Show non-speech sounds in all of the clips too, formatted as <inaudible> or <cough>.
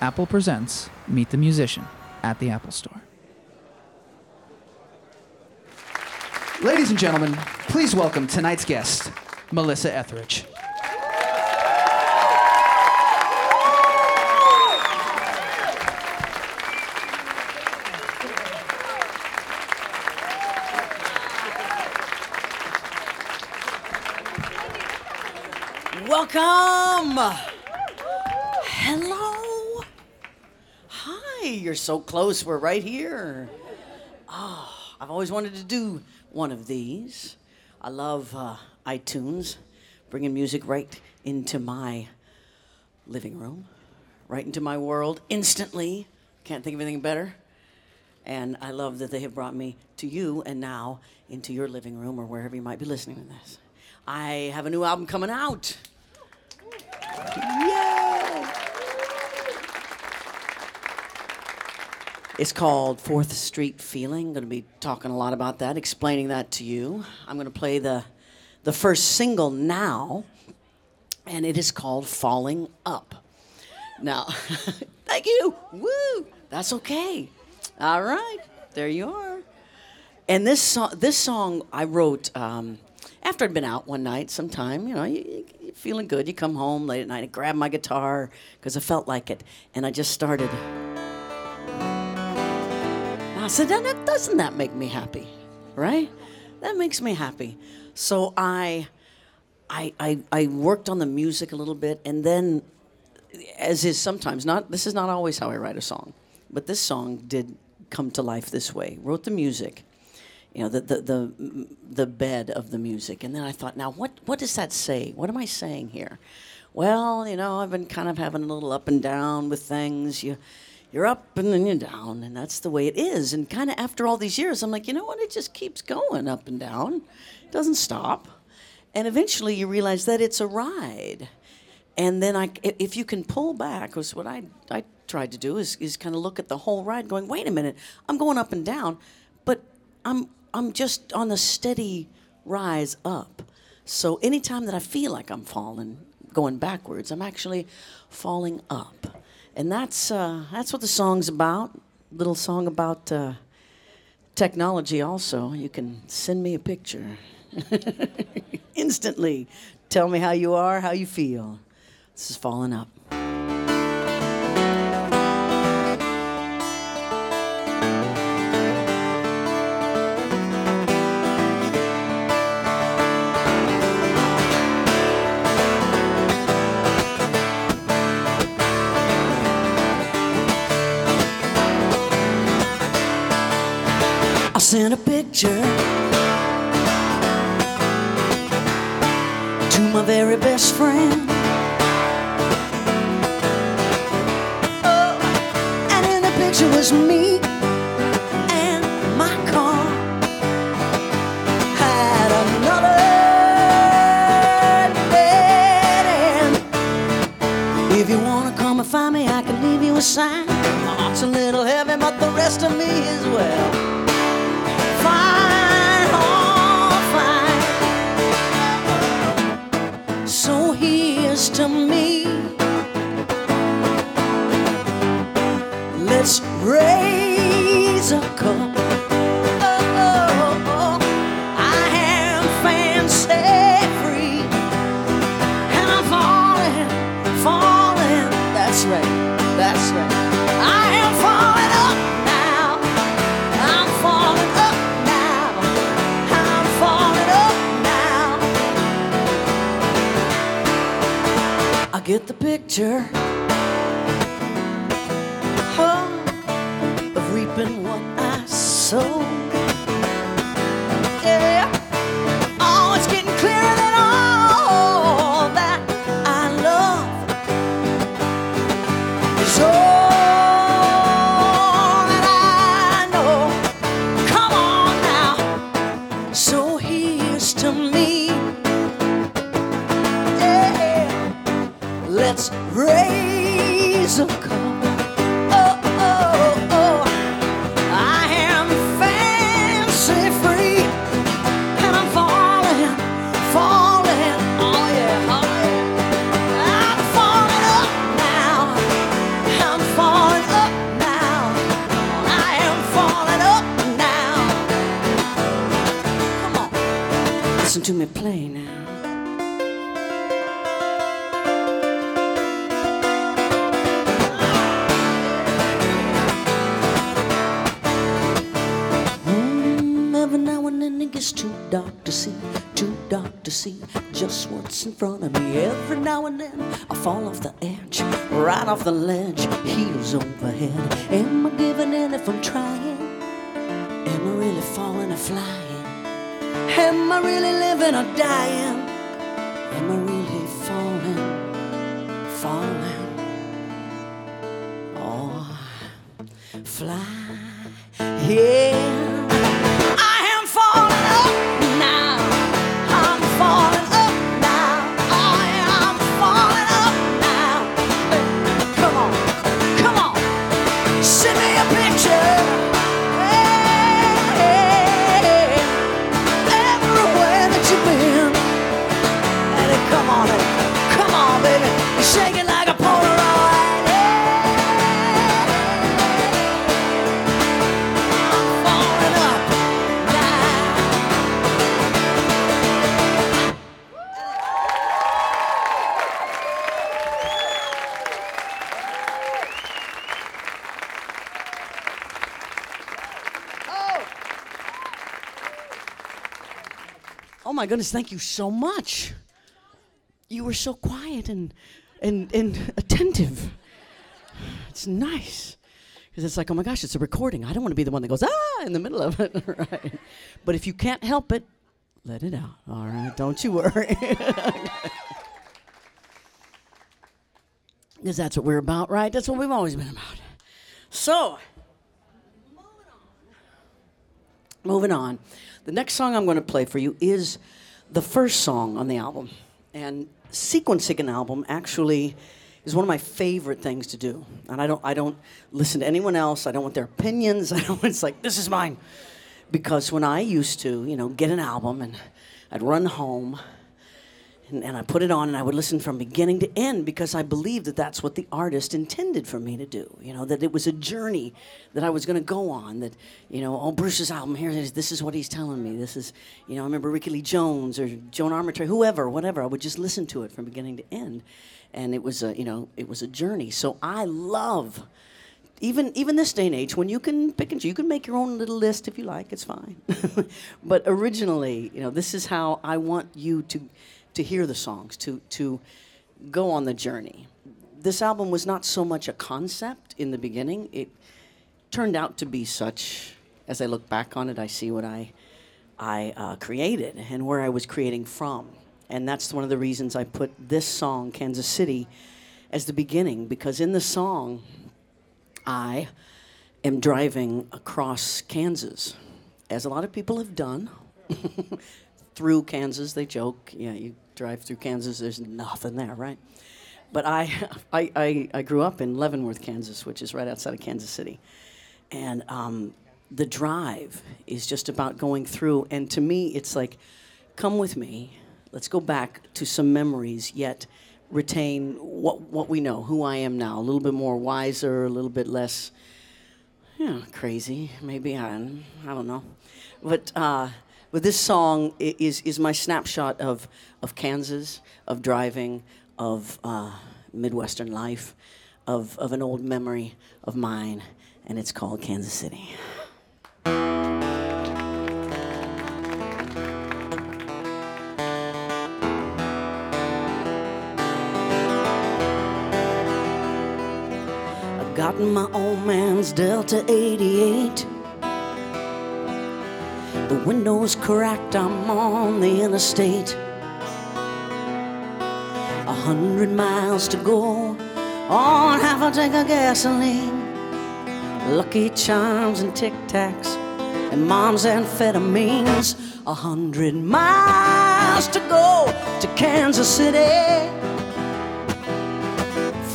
Apple presents Meet the Musician at the Apple Store. Ladies and gentlemen, please welcome tonight's guest, Melissa Etheridge. Welcome. Hello. Hi, you're so close. We're right here. Oh, I've always wanted to do one of these. I love uh, iTunes, bringing music right into my living room, right into my world instantly. Can't think of anything better. And I love that they have brought me to you and now into your living room or wherever you might be listening to this. I have a new album coming out. Yay! It's called Fourth Street Feeling. Going to be talking a lot about that, explaining that to you. I'm going to play the, the first single now, and it is called Falling Up. Now, <laughs> thank you. Woo! That's okay. All right, there you are. And this song, this song I wrote um, after I'd been out one night. Sometime, you know, you, you feeling good. You come home late at night. Grab my guitar because I felt like it, and I just started. I said, "That- doesn't that make me happy? Right? That makes me happy. So I, I, I, I worked on the music a little bit, and then, as is sometimes not. This is not always how I write a song, but this song did come to life this way. Wrote the music, you know, the the the, the bed of the music, and then I thought, now what what does that say? What am I saying here? Well, you know, I've been kind of having a little up and down with things. You you're up and then you're down, and that's the way it is. And kind of after all these years, I'm like, you know what? It just keeps going up and down. It doesn't stop. And eventually, you realize that it's a ride. And then, I, if you can pull back, because what I, I tried to do is, is kind of look at the whole ride, going, wait a minute, I'm going up and down, but I'm, I'm just on a steady rise up. So anytime that I feel like I'm falling, going backwards, I'm actually falling up. And that's, uh, that's what the song's about. Little song about uh, technology, also. You can send me a picture <laughs> instantly. Tell me how you are, how you feel. This is falling up. Best friend. Oh, and in the picture was me and my car had another dead end. If you wanna come and find me, I can leave you a sign. My heart's a little heavy, but the rest of me is well. To me. Get front of me. Every now and then I fall off the edge, right off the ledge, heels overhead. Am I giving in if I'm trying? Am I really falling or flying? Am I really living or dying? Am I really falling, falling? Oh, fly, my goodness, thank you so much. You were so quiet and and and attentive. It's nice. Because it's like, oh my gosh, it's a recording. I don't want to be the one that goes, ah, in the middle of it. <laughs> right. But if you can't help it, let it out. All right. Don't you worry. <laughs> Because that's what we're about, right? That's what we've always been about. So, Moving on. The next song I'm going to play for you is the first song on the album. And sequencing an album actually is one of my favorite things to do. And I don't I don't listen to anyone else. I don't want their opinions. <laughs> I don't it's like this is mine. Because when I used to, you know, get an album and I'd run home and, and I put it on and I would listen from beginning to end because I believed that that's what the artist intended for me to do. You know, that it was a journey that I was going to go on. That, you know, oh, Bruce's album, here it is, this is what he's telling me. This is, you know, I remember Rickie Lee Jones or Joan Armatrading, whoever, whatever. I would just listen to it from beginning to end. And it was a, you know, it was a journey. So I love even even this day and age, when you can pick and choose, you can make your own little list if you like. It's fine. <laughs> but originally, you know, this is how I want you to to hear the songs, to to go on the journey. This album was not so much a concept in the beginning. It turned out to be such. As I look back on it, I see what I I uh, created and where I was creating from. And that's one of the reasons I put this song, Kansas City, as the beginning, because in the song, I am driving across Kansas, as a lot of people have done. <laughs> through Kansas, they joke, yeah, you drive through Kansas, there's nothing there, right? But I, <laughs> I, I, I grew up in Leavenworth, Kansas, which is right outside of Kansas City. And um, the drive is just about going through. And to me, it's like, come with me. Let's go back to some memories, yet retain what, what we know, who I am now. A little bit more wiser, a little bit less, yeah, crazy, maybe. I, I don't know. But, uh, but this song is, is my snapshot of, of Kansas, of driving, of uh, Midwestern life, of, of an old memory of mine, and it's called Kansas City. I got my old man's Delta 88. The window's cracked, I'm on the interstate. A hundred miles to go on half a tank of gasoline. Lucky Charms and Tic Tacs and Mom's amphetamines. A hundred miles to go to Kansas City.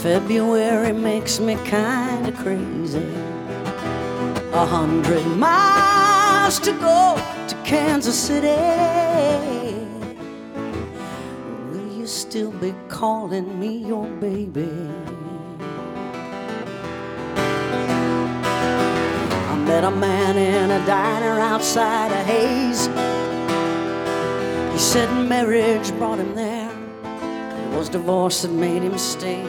February makes me kinda crazy. A hundred miles to go to Kansas City. Will you still be calling me your baby? I met a man in a diner outside of Hays. He said marriage brought him there. It was divorce that made him stay.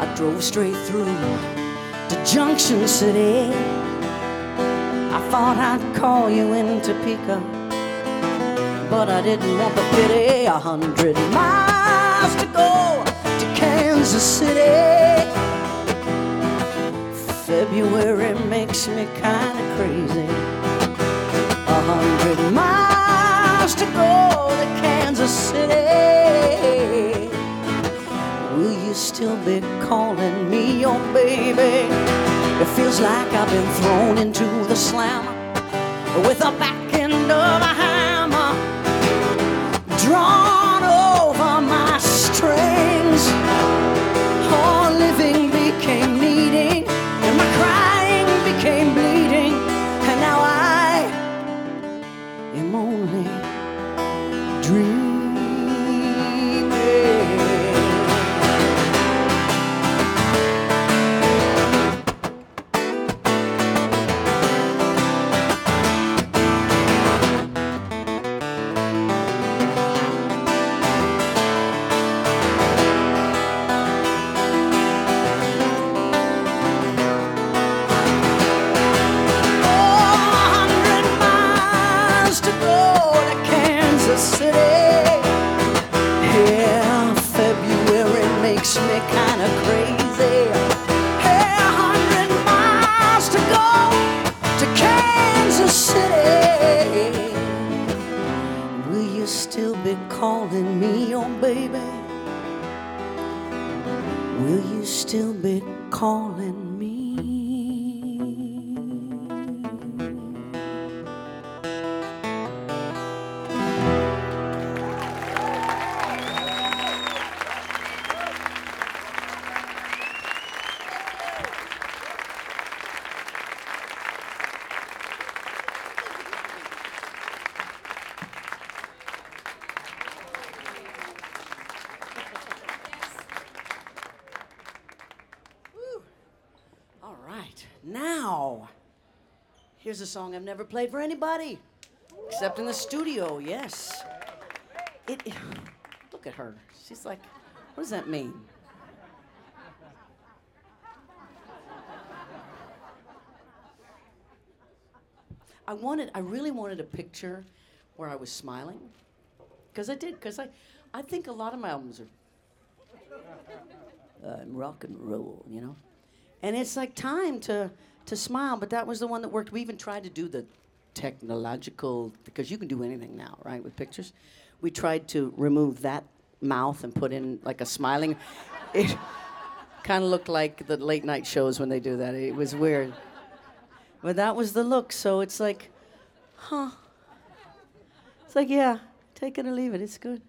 I drove straight through to Junction City. I thought I'd call you in Topeka, but I didn't want the pity. A hundred miles to go to Kansas City. February makes me kinda crazy. A hundred miles to go to Kansas City. Will you still be calling me your baby? It feels like I've been thrown into the slammer with a back end of a hammer song I've never played for anybody, except in the studio, yes. It, <sighs> look at her. She's like, what does that mean? I wanted, I really wanted a picture where I was smiling, because I did, because I, I think a lot of my albums are uh, rock and roll, you know. And it's like time to to smile, but that was the one that worked. We even tried to do the technological because you can do anything now, right, with pictures. We tried to remove that mouth and put in like a smiling. It kind of looked like the late night shows when they do that. It was weird. But that was the look, so it's like, huh. It's like, yeah, take it or leave it. It's good.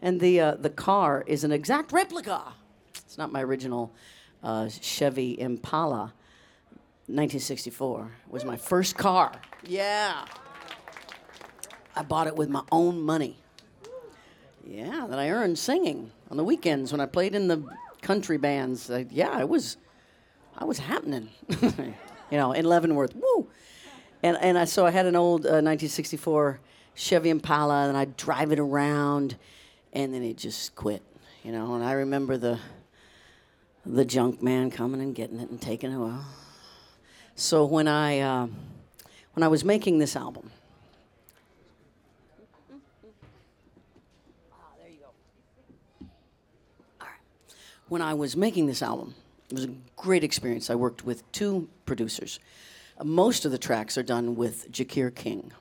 And the uh, the car is an exact replica. It's not my original uh, Chevy Impala. 1964 was my first car. Yeah. I bought it with my own money. Yeah, that I earned singing on the weekends when I played in the country bands. I, yeah, it was, I was happening. <laughs> you know, in Leavenworth. Woo! And and I, so I had an old uh, 1964 Chevy Impala, and I'd drive it around, and then it just quit. You know, and I remember the the junk man coming and getting it and taking it. Well, so when I uh, when I was making this album, when I was making this album, it was a great experience. I worked with two producers. Most of the tracks are done with Jacquire King,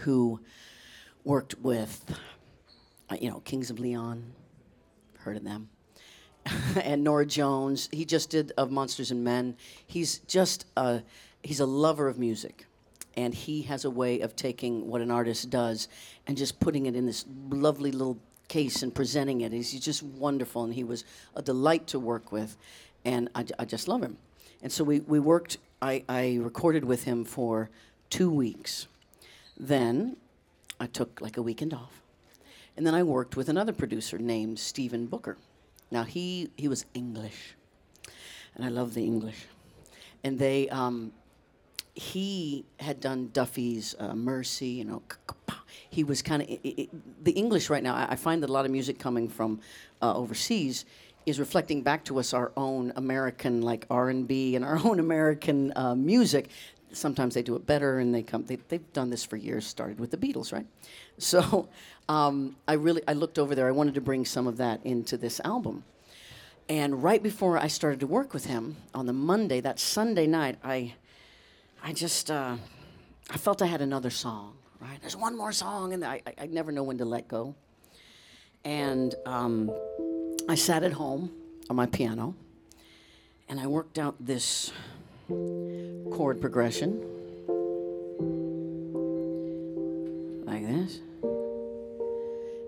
who worked with, uh, you know, Kings of Leon. Heard of them? <laughs> and Norah Jones. He just did of Monsters and Men. He's just a, he's a lover of music, and he has a way of taking what an artist does and just putting it in this lovely little case and presenting it. He's just wonderful, and he was a delight to work with, and I, I just love him. And so we, we worked. I, I recorded with him for two weeks. Then I took like a weekend off. And then I worked with another producer named Stephen Booker. Now he he was English, and I love the English. And they um, he had done Duffy's uh, Mercy, you know. he was kind of the English right now. I, I find that a lot of music coming from uh, overseas is reflecting back to us our own American like R and B and our own <laughs> American uh, music. Sometimes they do it better, and they come. They, they've done this for years. Started with the Beatles, right? <laughs> So um, I really I looked over there. I wanted to bring some of that into this album. And right before I started to work with him on the Monday, that Sunday night, I, I just, uh, I felt I had another song. Right? There's one more song, and I, I, I never know when to let go. And um, I sat at home on my piano, and I worked out this chord progression, like this.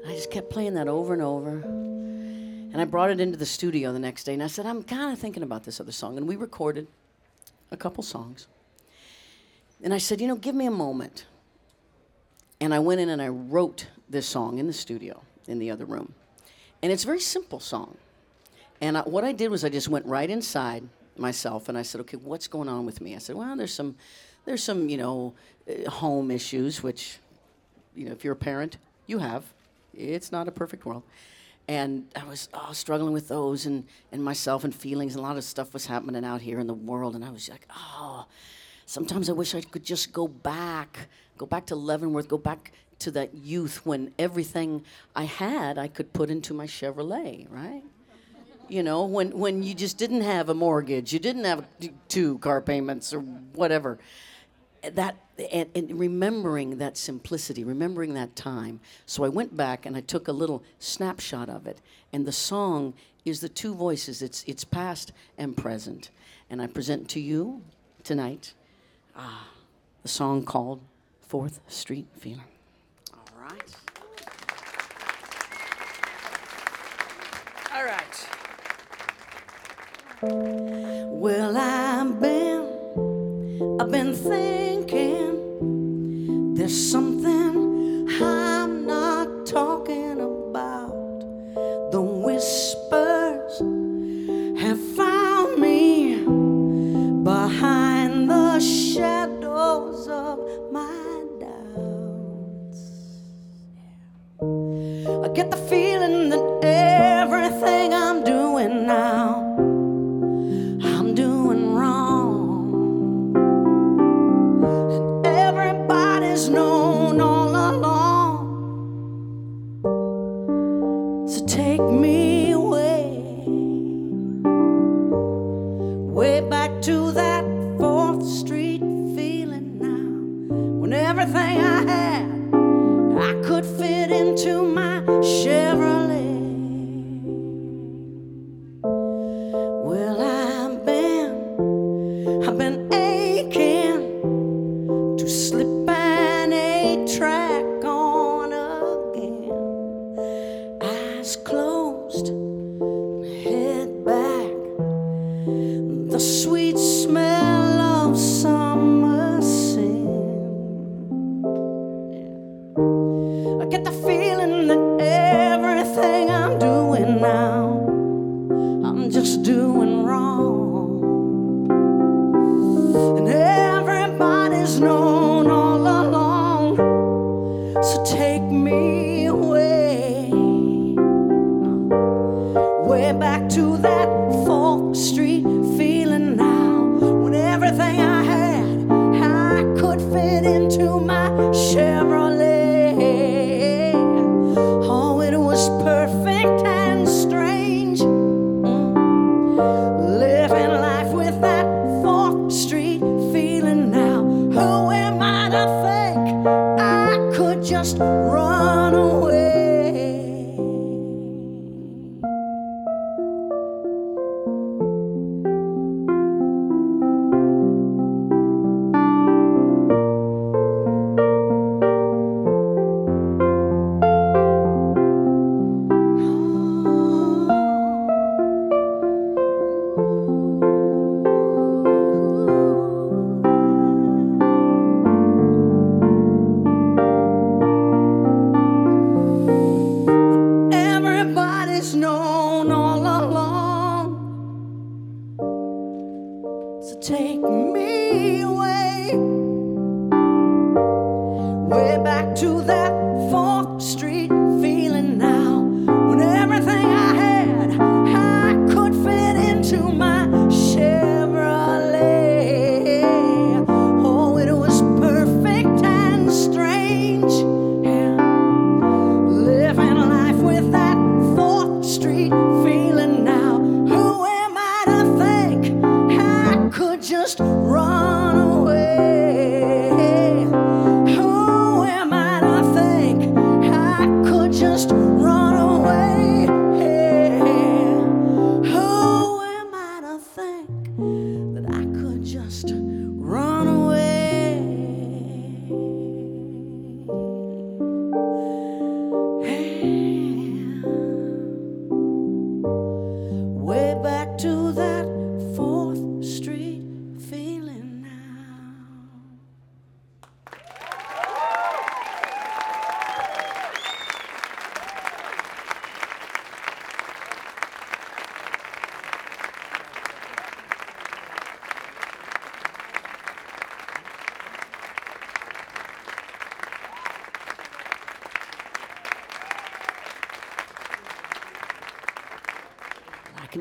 I just kept playing that over and over. And I brought it into the studio the next day and I said, I'm kind of thinking about this other song. And we recorded a couple songs. And I said, you know, give me a moment. And I went in and I wrote this song in the studio in the other room. And it's a very simple song. And I, what I did was I just went right inside myself and I said, okay, what's going on with me? I said, well, there's some, there's some, you know, uh, home issues, which, you know, if you're a parent, you have. It's not a perfect world and I was oh, struggling with those and, and myself and feelings, and a lot of stuff was happening out here in the world, and I was like, oh, sometimes I wish I could just go back, go back to Leavenworth, go back to that youth when everything I had I could put into my Chevrolet, right? You know, when, when you just didn't have a mortgage, you didn't have two car payments or whatever that and, and, remembering that simplicity, remembering that time. So I went back and I took a little snapshot of it. And the song is the two voices. It's it's past and present. And I present to you tonight ah, the song called Fourth Street Feeling. All right. All right. Well, I've been I've been thinking there's something I'm not talking about. The whispers have found me behind the shadows of my doubts. I get the feeling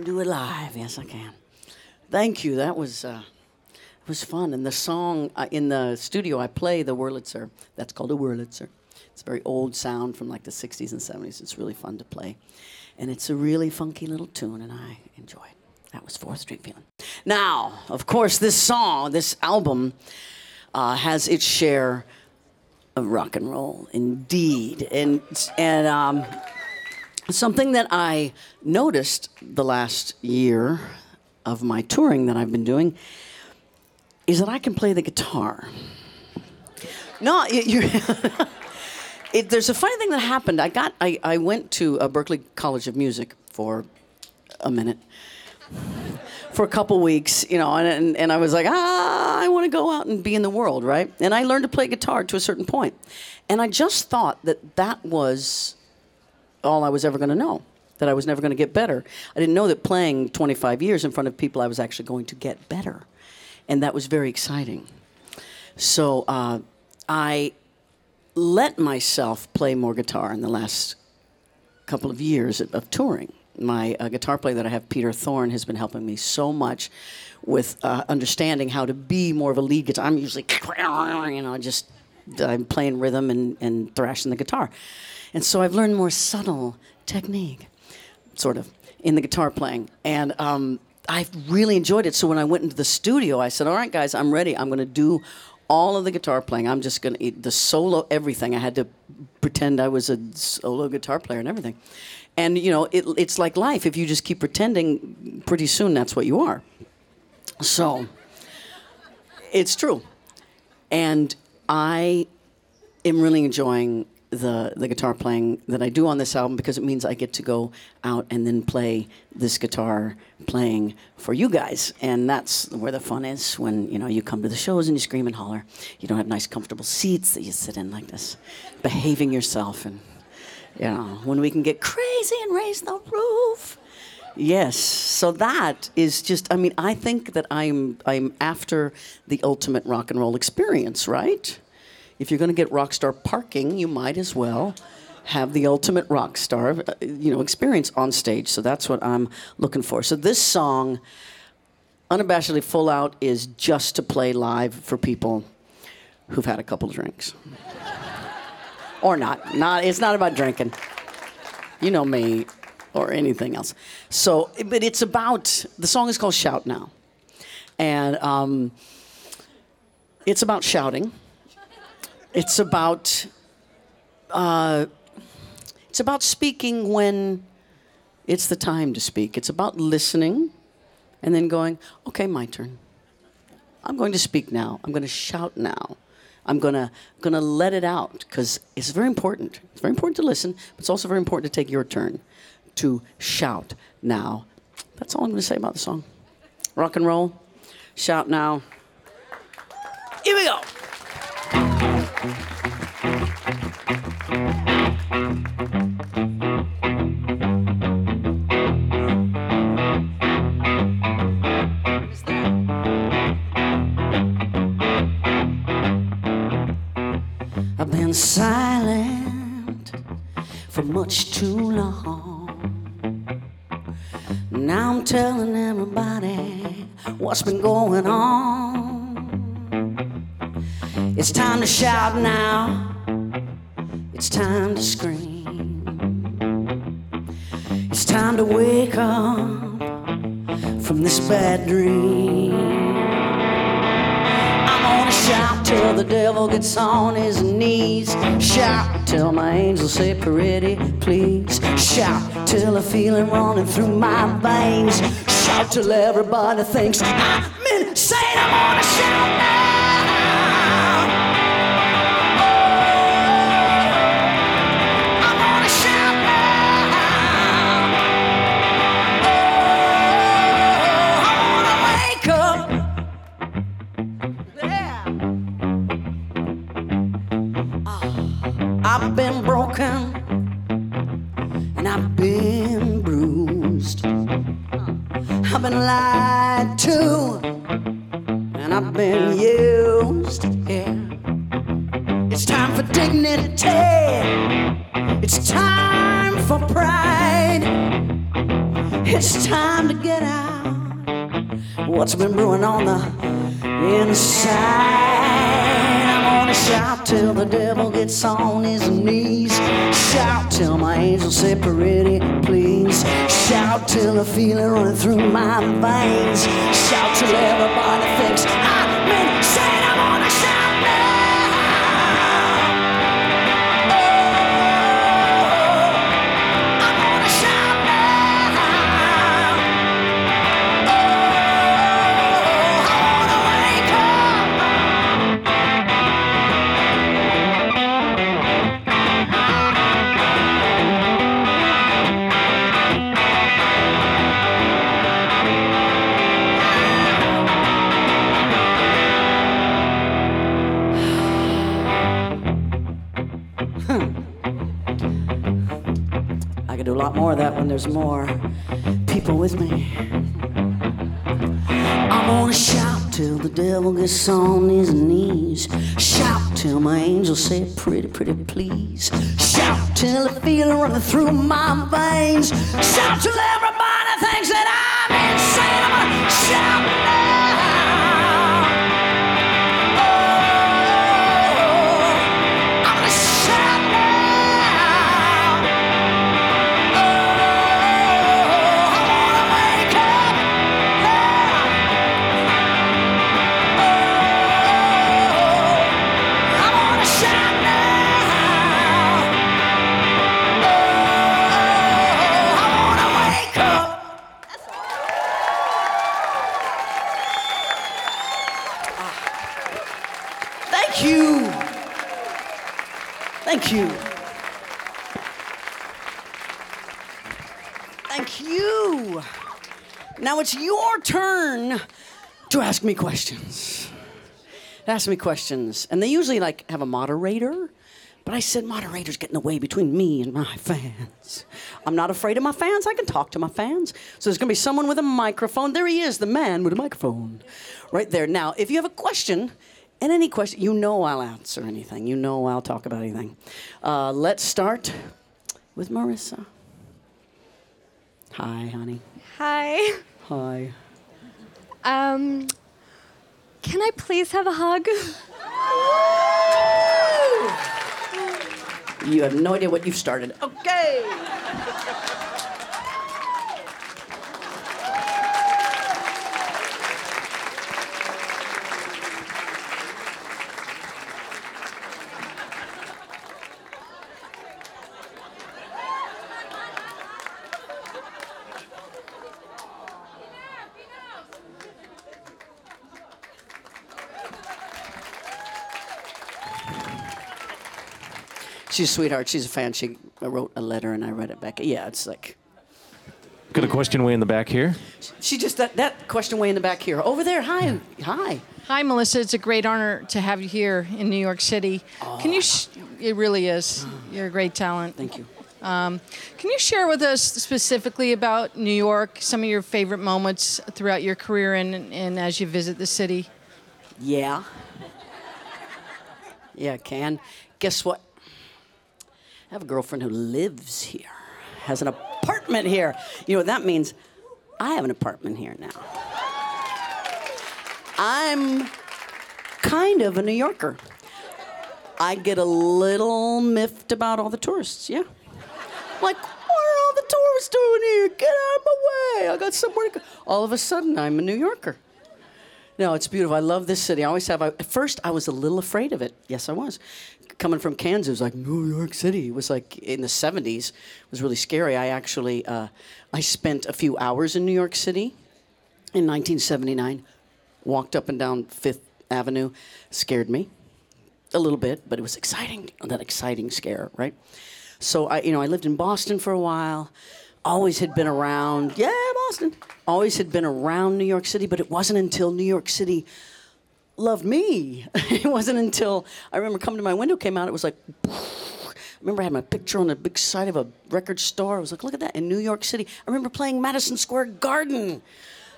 do it live. Yes, I can. Thank you. That was uh, it was fun. And the song uh, in the studio, I play the Wurlitzer. That's called a Wurlitzer. It's a very old sound from like the 60s and 70s. It's really fun to play. And it's a really funky little tune, and I enjoy it. That was Fourth Street Feeling. Now, of course, this song, this album, uh, has its share of rock and roll, indeed. And, and um, something that I noticed the last year of my touring that I've been doing is that I can play the guitar. No, you. <laughs> it, there's a funny thing that happened. I got. I, I went to a Berklee College of Music for a minute, for a couple weeks, you know, and, and, and I was like, ah, I want to go out and be in the world, right? And I learned to play guitar to a certain point, and I just thought that that was all I was ever going to know. That I was never going to get better. I didn't know that playing 25 years in front of people, I was actually going to get better and that was very exciting. So uh, I let myself play more guitar in the last couple of years of, of touring. My uh, guitar player that I have, Peter Thorn, has been helping me so much with uh, understanding how to be more of a lead guitar. I'm usually, you know, just I'm playing rhythm and, and thrashing the guitar. And so I've learned more subtle technique, sort of, in the guitar playing. And um, I really enjoyed it. So when I went into the studio, I said, "All right, guys, I'm ready. I'm going to do all of the guitar playing. I'm just going to eat the solo everything. I had to pretend I was a solo guitar player and everything. And you know, it, it's like life. If you just keep pretending, pretty soon that's what you are. So it's true. And I am really enjoying the the guitar playing that I do on this album because it means I get to go out and then play this guitar playing for you guys, and that's where the fun is. When you know you come to the shows and you scream and holler, you don't have nice comfortable seats that you sit in like this, behaving yourself, and you know when we can get crazy and raise the roof. Yes, so that is just. I mean, I think that I'm I'm after the ultimate rock and roll experience, right? If you're going to get rock star parking, you might as well have the ultimate rock star, uh, you know, experience on stage. So that's what I'm looking for. So this song, unabashedly full out, is just to play live for people who've had a couple drinks, <laughs> or not. Not. It's not about drinking. You know me, or anything else. So, but it's about the song is called "Shout Now," and um, it's about shouting it's about uh, it's about speaking when it's the time to speak. It's about listening and then going, okay, my turn. I'm going to speak now. I'm going to shout now. I'm gonna gonna let it out because it's very important. It's very important to listen, but it's also very important to take your turn to shout now. That's all I'm gonna say about the song. Rock and roll, shout now. Here we go. For much too long. Now I'm telling everybody what's been going on. It's time to shout now. It's time to scream. It's time to wake up from this bad dream. I'm gonna shout till the devil gets on his knees. Shout till my angels say, Pretty, please. Shout till I feel it running through my veins. Shout till everybody thinks I'm insane. I'm gonna shout now. There's more people with me. I'm gonna shout till the devil gets on his knees. Shout till my angels say pretty, pretty please. Shout till the feeling running through my veins. Shout till everybody ask me questions. Ask me questions. And they usually like have a moderator. But I said moderators get in the way between me and my <laughs> fans. I'm not afraid of my fans. I can talk to my fans. So there's gonna be someone with a microphone. There he is, the man with a microphone. Right there. Now, if you have a question, and any question, you know I'll answer anything. You know I'll talk about anything. Uh, let's start with Marissa. Hi, honey. Hi. Hi. Um, can I please have a hug? You have no idea what you've started. Okay. She's a sweetheart. She's a fan. She wrote a letter and I read it back. Yeah, it's like Got a question way in the back here. she just that that question way in the back here. Over there. Hi. Hmm. Hi. Hi, Melissa. It's a great honor to have you here in New York City. Can you? Sh- it really is. Ah. You're a great talent. Thank you. Um, can you share with us specifically about New York, some of your favorite moments throughout your career and, and as you visit the city? Yeah. Yeah, can. Guess what? I have a girlfriend who lives here, has an apartment here. You know what that means? I have an apartment here now. I'm kind of a New Yorker. I get a little miffed about all the tourists, yeah. Like, what are all the tourists doing here? Get out of my way. I got somewhere to go. All of a sudden, I'm a New Yorker. No, it's beautiful. I love this city. I always have. I, at first, I was a little afraid of it. Yes, I was. Coming from Kansas, it was like New York City. It was like in the '70s. It was really scary. I actually, uh, I spent a few hours in New York City in 1979. Walked up and down Fifth Avenue. Scared me a little bit, but it was exciting. That exciting scare, right? So I, you know, I lived in Boston for a while. Always had been around. Yeah, Boston. Always had been around New York City, but it wasn't until New York City loved me. <laughs> it wasn't until I remember coming to my window came out. It was like. I remember I had my picture on the big side of a record store. I was like, look at that in New York City. I remember playing Madison Square Garden.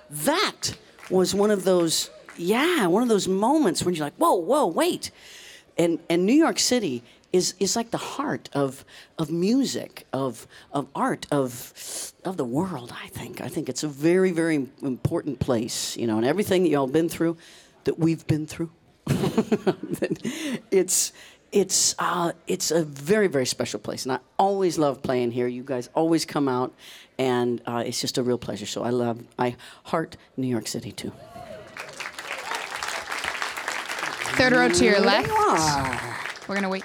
That was one of those, yeah, one of those moments when you're like, whoa, whoa, wait. And and New York City is is like the heart of of music, of of art, of of the world. I think. I think it's a very very important place. You know, and everything that y'all been through, that we've been through. <laughs> it's it's uh, it's a very very special place, and I always love playing here. You guys always come out, and uh, it's just a real pleasure. So I love I heart New York City too. Third row to your left. We're gonna wait.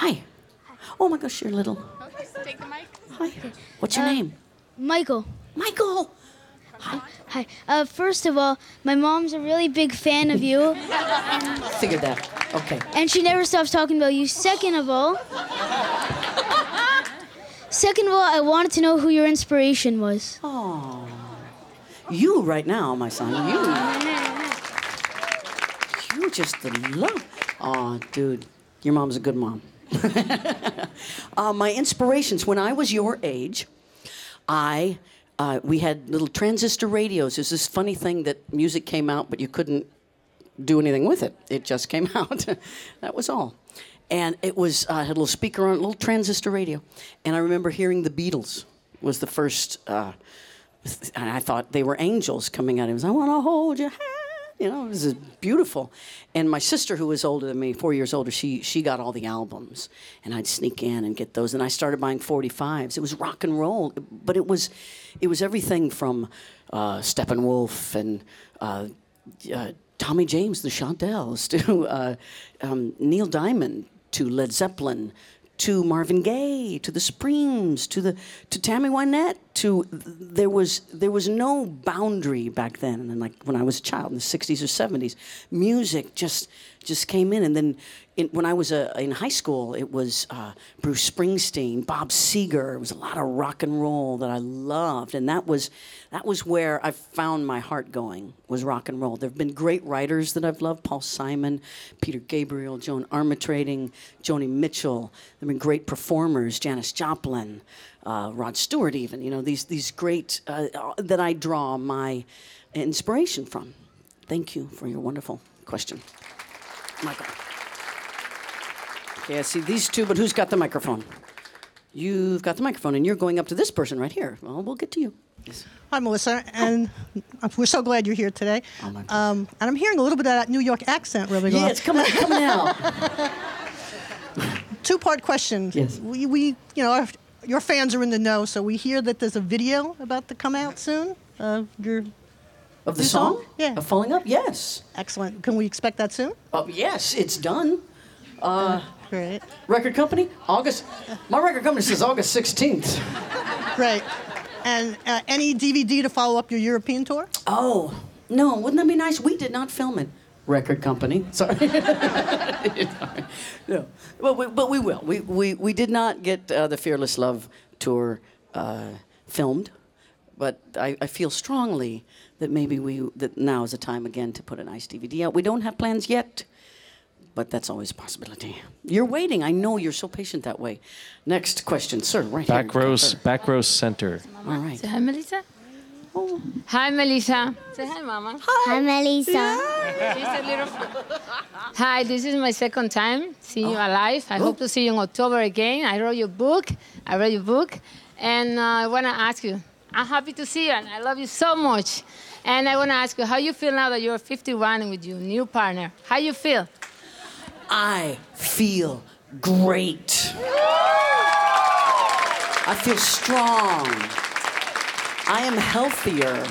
Hi. Oh my gosh, you're little. Take the mic. Hi. What's your name? Michael. Michael. Hi. Uh, first of all, my mom's a really big fan of you, <laughs> Figured that. Okay. and she never stops talking about you. Second of all, second of all, I wanted to know who your inspiration was. Oh. You right now, my son. You. You just the love. Oh, dude, your mom's a good mom. <laughs> uh, my inspirations when I was your age, I uh, we had little transistor radios. There's this funny thing that music came out, but you couldn't do anything with it. It just came <laughs> out. that was all. And it was uh, had a little speaker on it, a little transistor radio. And I remember hearing the Beatles was the first. Uh, and I thought they were angels coming out. It was I want to hold your hand. You know, it was beautiful. And my sister, who was older than me, four years older, she she got all the albums, and I'd sneak in and get those. And I started buying 45s. It was rock and roll, but it was, it was everything from uh, Steppenwolf and. Uh, uh, Tommy James, the Shondells, <laughs> to uh, um, Neil Diamond, to Led Zeppelin, to Marvin Gaye, to the Supremes, to the to Tammy Wynette. To there was there was no boundary back then, and like when I was a child in the '60s or '70s, music just just came in, and then in, when I was uh, in high school, it was uh, Bruce Springsteen, Bob Seger. It was a lot of rock and roll that I loved, and that was that was where I found my heart going was rock and roll. There have been great writers that I've loved: Paul Simon, Peter Gabriel, Joan Armatrading, Joni Mitchell. There have been great performers: Janis Joplin, uh, Rod Stewart, even. You know these these great uh, that I draw my inspiration from. Thank you for your wonderful question, Michael. Okay, I see these two, but who's got the microphone? You've got the microphone, and you're going up to this person right here. Well, we'll get to you. Yes. Hi, Melissa, and we're so glad you're here today. Oh, my um, and I'm hearing a little bit of that New York accent rubbing Yeah, off. it's coming, coming <laughs> out. Two-part question. Yes. We, we, you know, our, your fans are in the know, so we hear that there's a video about to come out soon. Uh, your Of the song? song? Yeah. Of Falling Up? Yes. excellent. Can we expect that soon? Uh, yes, it's done. Great. Record company? August. My record company says August 16th. Great. And uh, any DVD to follow up your European tour? Oh, no, wouldn't that be nice? We did not film it. Record company. Sorry. <laughs> no. But we, but we will. We, we, we did not get uh, the Fearless Love tour uh, filmed, but I, I feel strongly that maybe we that now is a time again to put a nice DVD out. We don't have plans yet, but that's always a possibility. You're waiting. I know you're so patient that way. Next question, sir. Right here. Back row, back row center. All right. Hi, Melissa. Hi, Melissa. Say hi, Mama. Hi, Melissa. She's a little. Hi, this is my second time seeing you alive. I hope to see you in October again. I wrote your book. I read your book, and uh, I want to ask you. I'm happy to see you, and I love you so much. And I want to ask you how you feel now that you're 51 with your new partner. How you feel? I feel great. I feel strong. I am healthier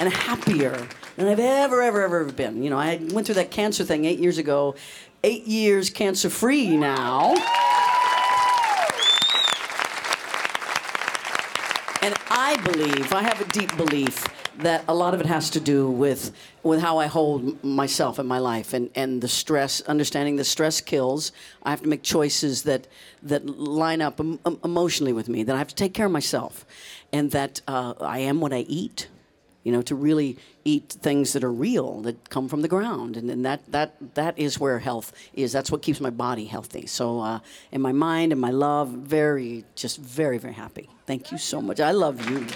and happier than I've ever, ever, ever been. You know, I went through that cancer thing eight years ago. Eight years cancer free now. And I believe, I have a deep belief that a lot of it has to do with with how I hold myself in my life and, and the stress, understanding the stress kills. I have to make choices that that line up em- em- emotionally with me. That I have to take care of myself, and that uh, I am what I eat. You know, to really eat things that are real, that come from the ground, and, and that that that is where health is. That's what keeps my body healthy. So, uh, in my mind and my love, very, just very, very happy. Thank you so much. I love you.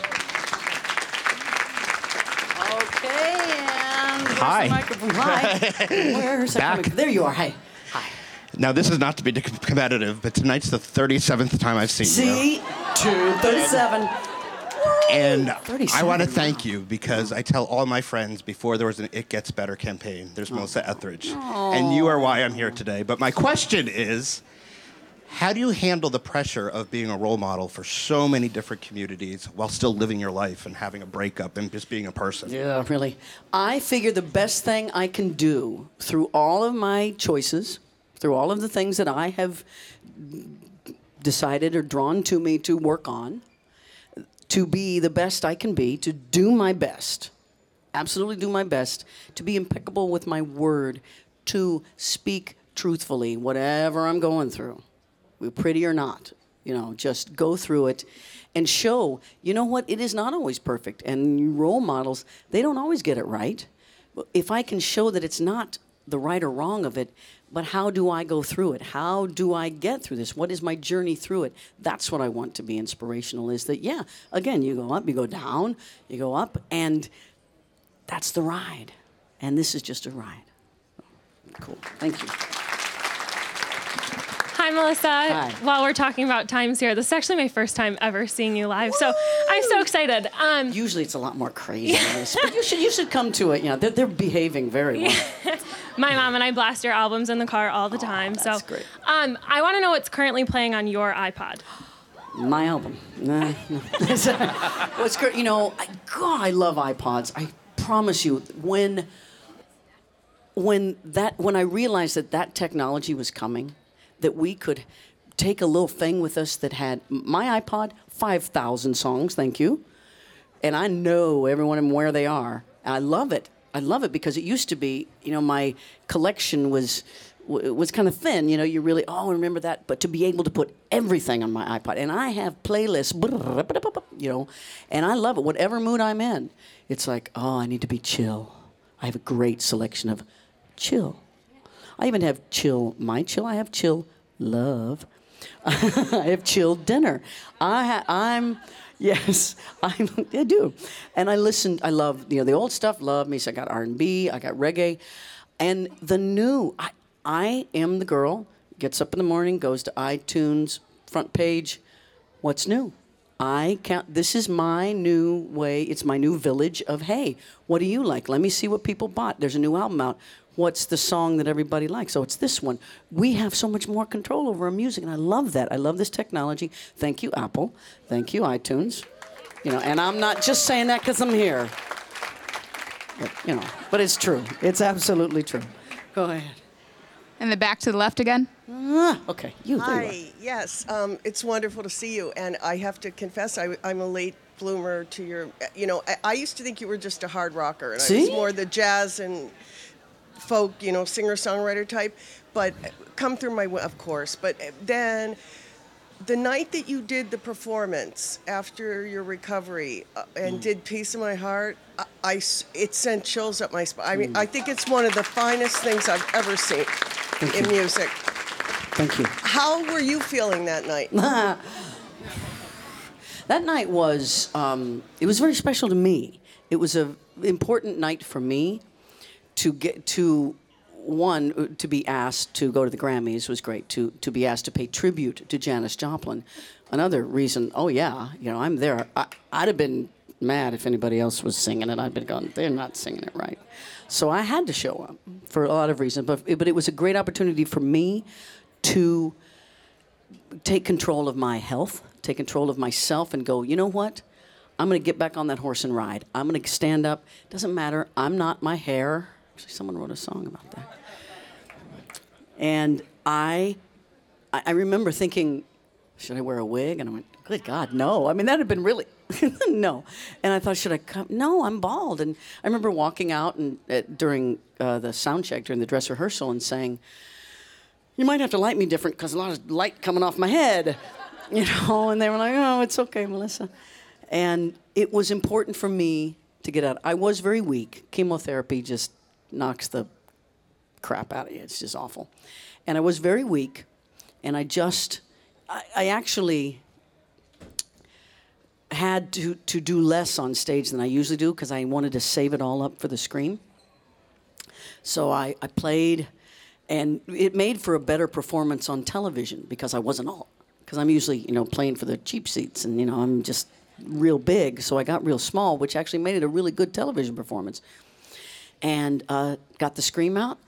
Okay, and Hi. the microphone? Hi. <laughs> Where's Back. There you are. Hi. Hi. Now, this is not to be competitive, but tonight's the 37th time I've seen you. See, two thirty-seven. And I want to thank you because I tell all my friends before there was an It Gets Better campaign, there's Melissa Etheridge. And you are why I'm here today. But my question is how do you handle the pressure of being a role model for so many different communities while still living your life and having a breakup and just being a person? Yeah, really. I figure the best thing I can do through all of my choices, through all of the things that I have decided or drawn to me to work on, to be the best I can be, to do my best, absolutely do my best, to be impeccable with my word, to speak truthfully, whatever I'm going through, pretty or not. You know, just go through it and show, you know what, it is not always perfect. And role models, they don't always get it right. If I can show that it's not the right or wrong of it, but how do I go through it? How do I get through this? What is my journey through it? That's what I want to be inspirational is that, yeah, again, you go up, you go down, you go up, and that's the ride. And this is just a ride. Cool. Thank you. Hi, Melissa. Hi. While we're talking about times here, this is actually my first time ever seeing you live, so I'm so excited. Um, Usually it's a lot more crazy than <laughs> this, but you should, you should come to it. You know, they're, they're behaving very well. <laughs> my mom and I blast your albums in the car all the time. that's so, great. Um, I want to know what's currently playing on your iPod. My album. Nah, no. <laughs> What's great, you know, I, God, I love iPods. I promise you, when when that when I realized that that technology was coming, that we could take a little thing with us that had my iPod, five thousand songs. Thank you, and I know every one of them where they are. I love it. I love it because it used to be, you know, my collection was was kind of thin. You know, you really oh I remember that, but to be able to put everything on my iPod, and I have playlists, you know, and I love it. Whatever mood I'm in, it's like oh I need to be chill. I have a great selection of chill. I even have chill my chill. I have chill love. <laughs> I have chilled dinner. I ha- I'm <laughs> yes, <laughs> I'm, I do, and I listen. I love you know the old stuff. Love me. So I got R&B, I got reggae, and the new. I I am the girl. Gets up in the morning, goes to iTunes front page. What's new? I count. This is my new way. It's my new village of hey. What do you like? Let me see what people bought. There's a new album out. What's the song that everybody likes? Oh, it's this one. We have so much more control over our music, and I love that. I love this technology. Thank you, Apple. Thank you, iTunes. You know, and I'm not just saying that because I'm here. But, you know, but it's true. It's absolutely true. Go ahead. And the back to the left again. Ah, okay, you. There you. Hi, yes, um, it's wonderful to see you. And I have to confess, I, am a late bloomer to your. You know, I, I used to think you were just a hard rocker, and I was more the jazz and folk, you know, singer songwriter type. But come through my, of course. But then, the night that you did the performance after your recovery uh, and did "Piece of My Heart," I, I it sent chills up my spine. I mean, I think it's one of the finest things I've ever seen in music. Thank you. How were you feeling that night? <laughs> That night was um, it was very special to me. It was a important night for me to get to one uh, to be asked to go to the Grammys was great. To to be asked to pay tribute to Janis Joplin. Another reason, oh yeah, you know I'm there. I, I'd have been mad if anybody else was singing it. I'd been going, they're not singing it right. So I had to show up for a lot of reasons. But but it was a great opportunity for me to take control of my health, take control of myself, and go, you know what? I'm going to get back on that horse and ride. I'm going to stand up. Doesn't matter. I'm not my hair. Actually, someone wrote a song about that. And I, I remember thinking, should I wear a wig? And I went, good God, no. I mean, that had been really, <laughs> no. And I thought, should I come? No, I'm bald. And I remember walking out and uh, during uh, the sound check, during the dress rehearsal, and saying, you might have to light me different because a lot of light coming off my head, <laughs> you know. And they were like, oh, it's okay, Melissa. And it was important for me to get out. I was very weak. Chemotherapy just knocks the crap out of you. It's just awful. And I was very weak, and I just, I, I actually had to, to do less on stage than I usually do because I wanted to save it all up for the scream. So I, I played and it made for a better performance on television because I wasn't all. Because I'm usually, you know, playing for the cheap seats, and you know, I'm just real big, so I got real small, which actually made it a really good television performance. And uh, got the scream out,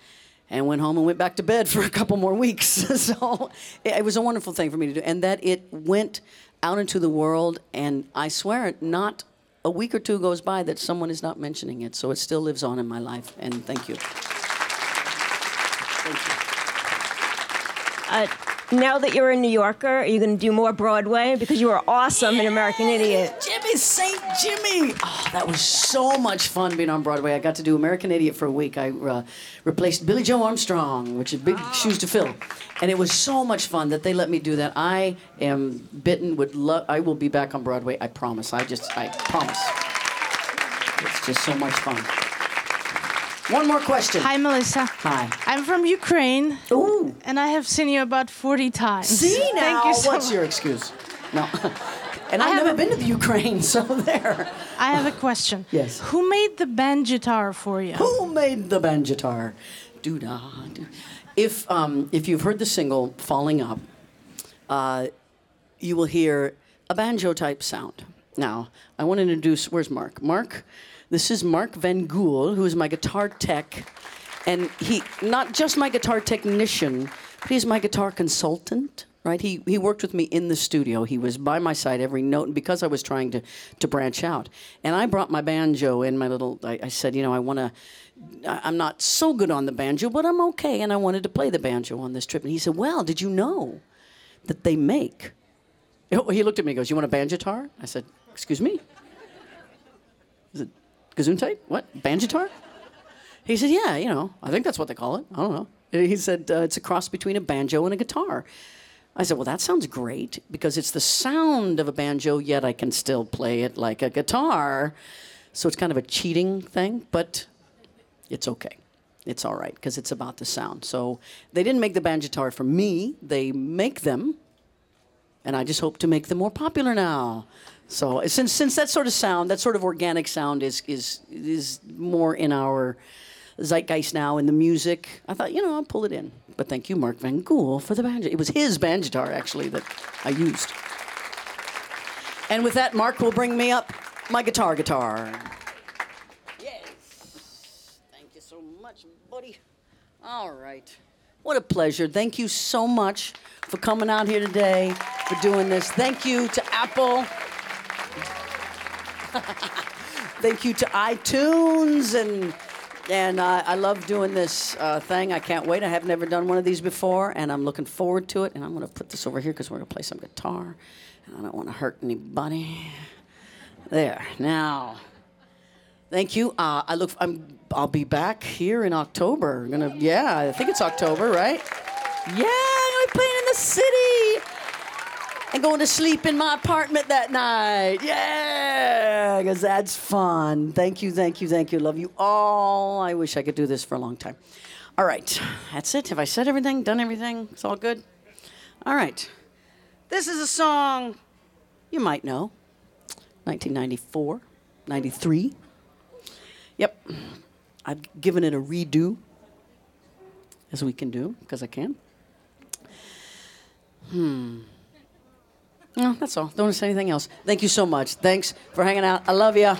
and went home and went back to bed for a couple more weeks. <laughs> so it, it was a wonderful thing for me to do, and that it went out into the world, and I swear it, not a week or two goes by that someone is not mentioning it. So it still lives on in my life, and thank you. Uh, now that you're a New Yorker, are you going to do more Broadway? Because you were awesome in American Idiot. Jimmy St. Jimmy. Oh, that was so much fun being on Broadway. I got to do American Idiot for a week. I uh, replaced Billie Joe Armstrong, which is big shoes to fill. And it was so much fun that they let me do that. I am bitten with love. I will be back on Broadway. I promise. I just, I promise. It's just so much fun. One more question. Hi, Melissa. Hi. I'm from Ukraine. Ooh. And I have seen you about 40 times. See now, Thank you so what's much. your excuse? No. <laughs> and I've never a- been to the Ukraine, <laughs> so there. I have a question. <laughs> Yes. Who made the banjitar for you? Who made the banjitar? Do da do. If um, if you've heard the single "Falling Up," uh, you will hear a banjo type sound. Now, I want to introduce. Where's Mark? Mark, this is Mark Van Gool, who is my guitar tech, and he not just my guitar technician, but he's my guitar consultant. Right? He he worked with me in the studio. He was by my side every note, and because I was trying to to branch out, and I brought my banjo in my little. I, I said, you know, I want to. I'm not so good on the banjo, but I'm okay, and I wanted to play the banjo on this trip. And he said, "Well, did you know that they make?" Oh, he looked at me and goes, "You want a banjitar?" I said, "Excuse me." Gesundheit? What banjitar? He said, "Yeah, you know, I think that's what they call it. I don't know." He said, uh, "It's a cross between a banjo and a guitar." I said, "Well, that sounds great because it's the sound of a banjo, yet I can still play it like a guitar." So it's kind of a cheating thing, but it's okay. It's all right because it's about the sound. So they didn't make the banjitar for me. They make them, and I just hope to make them more popular now. So since since that sort of sound, that sort of organic sound is is is more in our zeitgeist now in the music, I thought you know I'll pull it in. But thank you, Mark Van Gool, for the banjo. It was his banjitar actually that I used. And with that, Mark will bring me up my guitar guitar. Yes. Thank you so much, buddy. All right. What a pleasure. Thank you so much for coming out here today, for doing this. Thank you to Apple. <laughs> Thank you to iTunes and and I love doing this uh, thing. I can't wait. I have never done one of these before, and I'm looking forward to it. And I'm going to put this over here because we're going to play some guitar. And I don't want to hurt anybody. There. Now, Thank you. Uh, I look. I'm. I'll be back here in October. Gonna. Yeah, I think it's October, right? Yeah, I'm gonna be playing in the city and going to sleep in my apartment that night. Yeah, because that's fun. Thank you, thank you, thank you. Love you all. I wish I could do this for a long time. All right, that's it. Have I said everything? Done everything? It's all good. All right. This is a song you might know. 1994, 93. Yep. I've given it a redo, as we can do, because I can. Hmm. No, that's all. Don't say anything else. Thank you so much. Thanks for hanging out. I love you.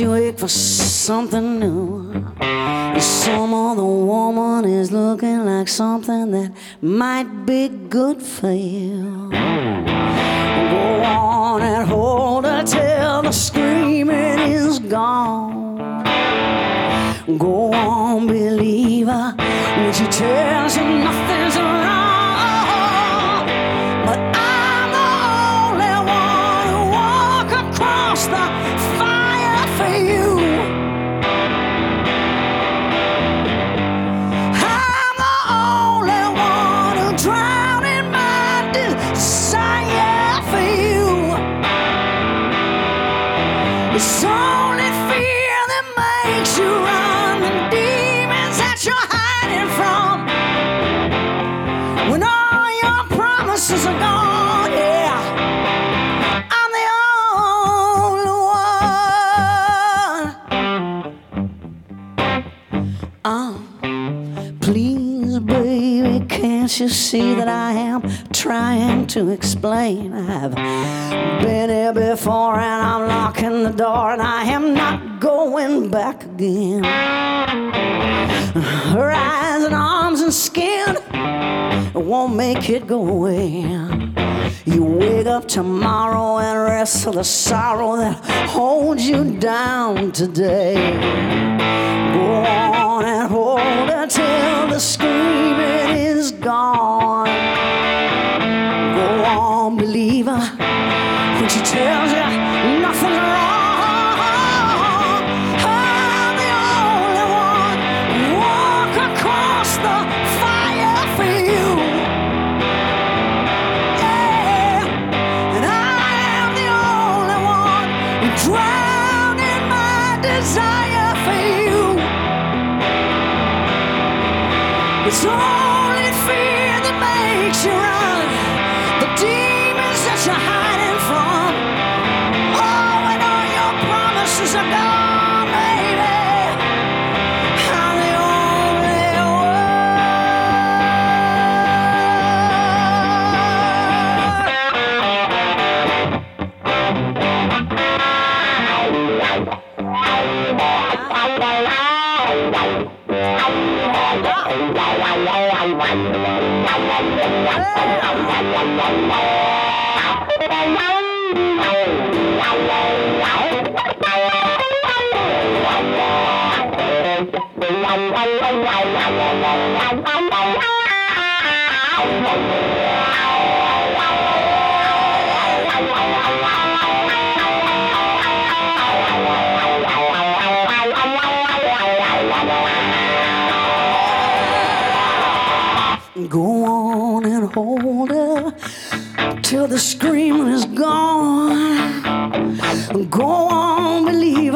You wait for something new. And Some other woman is looking like something that might be good for you. Go on and hold her till the screaming is gone. Go on, believer, when she tells you nothing's you see that I am trying to explain? I've been here before and I'm locking the door and I am not going back again. Her eyes won't make it go away. You wake up tomorrow and rest of the sorrow that holds you down today. Go on and hold till the screaming is gone. Go on, believe her when she tells you It's only Yeah. Screaming is gone. Go on, believe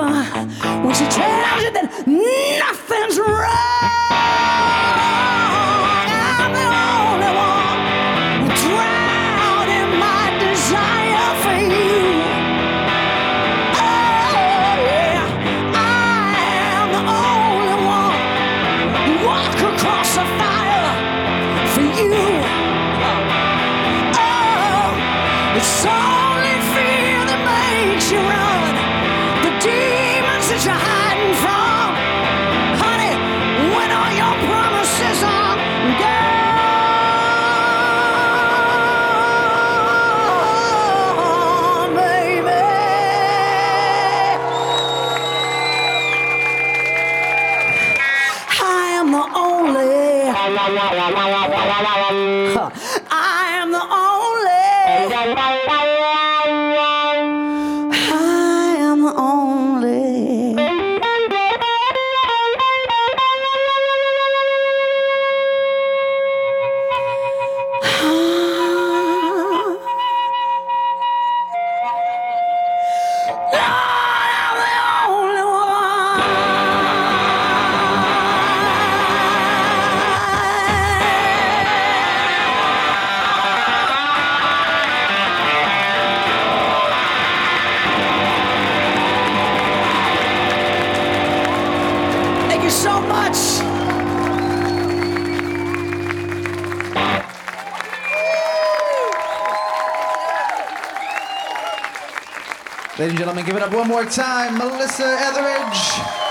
give it up one more time, Melissa Etheridge.